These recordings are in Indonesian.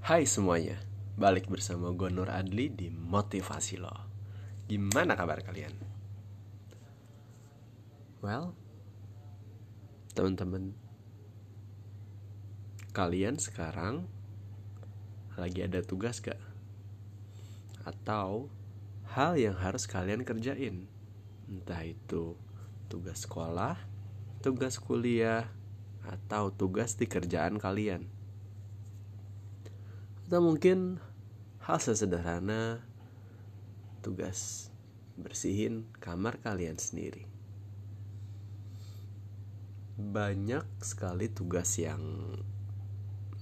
Hai semuanya, balik bersama gue Nur Adli di Motivasi Lo Gimana kabar kalian? Well, teman-teman Kalian sekarang lagi ada tugas gak? Atau hal yang harus kalian kerjain Entah itu tugas sekolah, tugas kuliah, atau tugas di kerjaan kalian atau mungkin hal sesederhana tugas bersihin kamar kalian sendiri. Banyak sekali tugas yang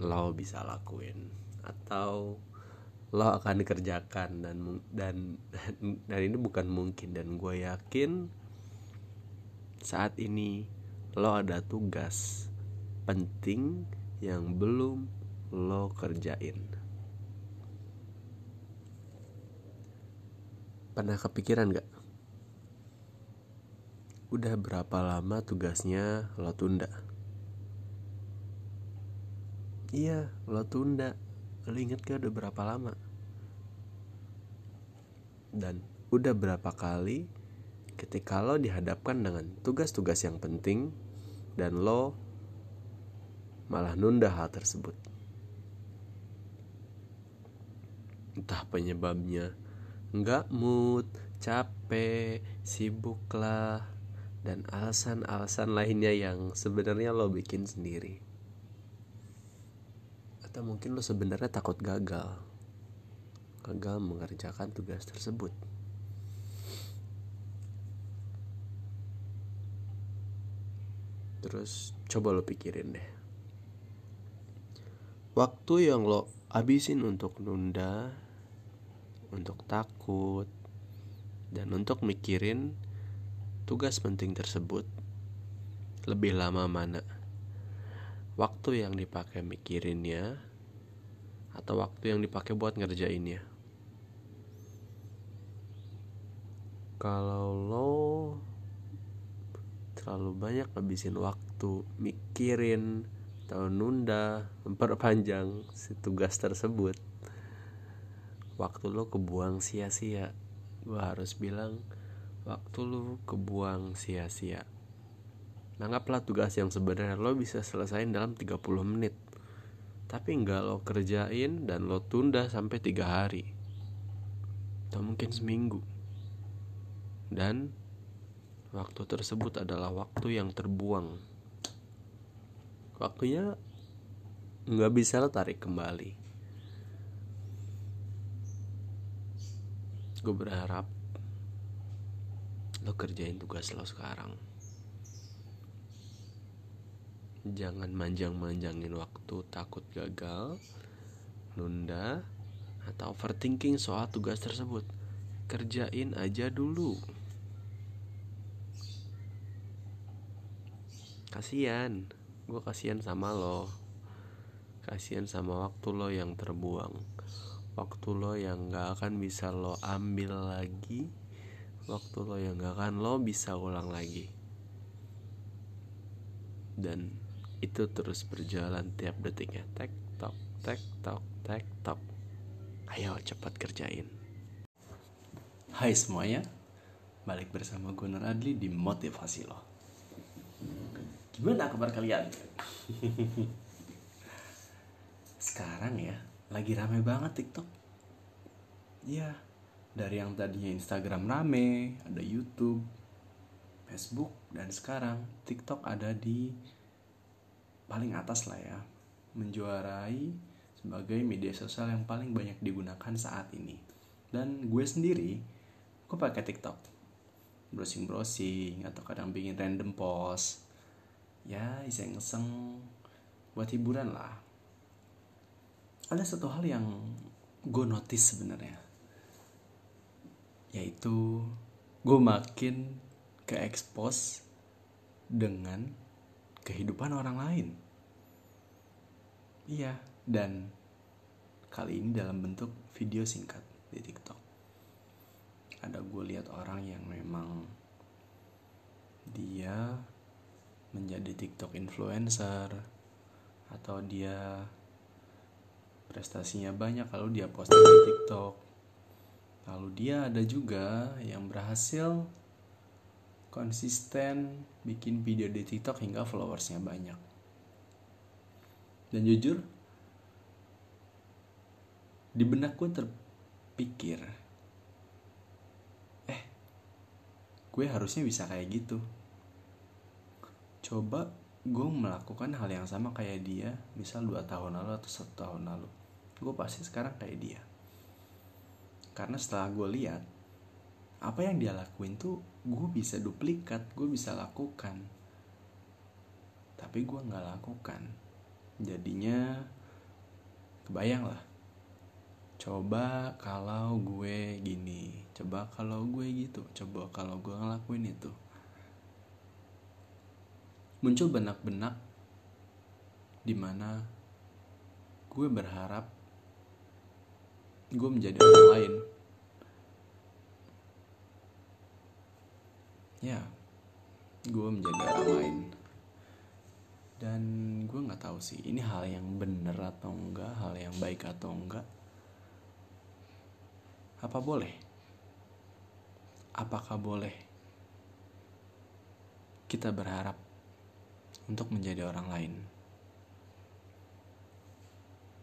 lo bisa lakuin atau lo akan dikerjakan dan dan dan ini bukan mungkin dan gue yakin saat ini lo ada tugas penting yang belum lo kerjain. Pernah kepikiran gak? Udah berapa lama tugasnya lo tunda? Iya, lo tunda. Lo inget gak udah berapa lama? Dan udah berapa kali ketika lo dihadapkan dengan tugas-tugas yang penting dan lo malah nunda hal tersebut. Entah penyebabnya nggak mood, capek, sibuk lah, dan alasan-alasan lainnya yang sebenarnya lo bikin sendiri. Atau mungkin lo sebenarnya takut gagal, gagal mengerjakan tugas tersebut. Terus coba lo pikirin deh. Waktu yang lo abisin untuk nunda untuk takut, dan untuk mikirin tugas penting tersebut. Lebih lama mana? Waktu yang dipakai mikirinnya atau waktu yang dipakai buat ngerjainnya? Kalau lo terlalu banyak habisin waktu mikirin atau nunda memperpanjang si tugas tersebut waktu lu kebuang sia-sia. Gue harus bilang waktu lu kebuang sia-sia. Nanggaplah tugas yang sebenarnya lo bisa selesaiin dalam 30 menit. Tapi nggak lo kerjain dan lo tunda sampai tiga hari. Atau mungkin seminggu. Dan waktu tersebut adalah waktu yang terbuang. Waktunya nggak bisa lo tarik kembali gue berharap lo kerjain tugas lo sekarang. Jangan manjang-manjangin waktu takut gagal nunda atau overthinking soal tugas tersebut. Kerjain aja dulu. Kasihan gue kasihan sama lo. Kasihan sama waktu lo yang terbuang waktu lo yang gak akan bisa lo ambil lagi waktu lo yang gak akan lo bisa ulang lagi. Dan itu terus berjalan tiap detiknya. Tek tok tek tok tek tok. Ayo cepat kerjain. Hai semuanya balik bersama gue Nur Adli di motivasi lo. Gimana kabar kalian? Sekarang ya lagi rame banget TikTok. Iya, dari yang tadinya Instagram rame, ada YouTube, Facebook, dan sekarang TikTok ada di paling atas lah ya, menjuarai sebagai media sosial yang paling banyak digunakan saat ini. Dan gue sendiri, gue pakai TikTok, browsing browsing atau kadang bikin random post, ya iseng-iseng buat hiburan lah ada satu hal yang gue notice sebenarnya. Yaitu gue makin ke expose dengan kehidupan orang lain. Iya dan kali ini dalam bentuk video singkat di TikTok. Ada gue lihat orang yang memang dia menjadi TikTok influencer atau dia prestasinya banyak kalau dia posting di TikTok. Lalu dia ada juga yang berhasil konsisten bikin video di TikTok hingga followersnya banyak. Dan jujur di benak gue terpikir eh gue harusnya bisa kayak gitu. Coba gue melakukan hal yang sama kayak dia misal dua tahun lalu atau satu tahun lalu. Gue pasti sekarang kayak dia. Karena setelah gue lihat apa yang dia lakuin tuh gue bisa duplikat gue bisa lakukan. Tapi gue nggak lakukan. Jadinya kebayang lah. Coba kalau gue gini coba kalau gue gitu coba kalau gue ngelakuin itu muncul benak-benak di mana gue berharap gue menjadi orang lain. Ya gue menjadi orang lain. Dan gue nggak tahu sih ini hal yang bener atau enggak hal yang baik atau enggak. Apa boleh? Apakah boleh kita berharap untuk menjadi orang lain.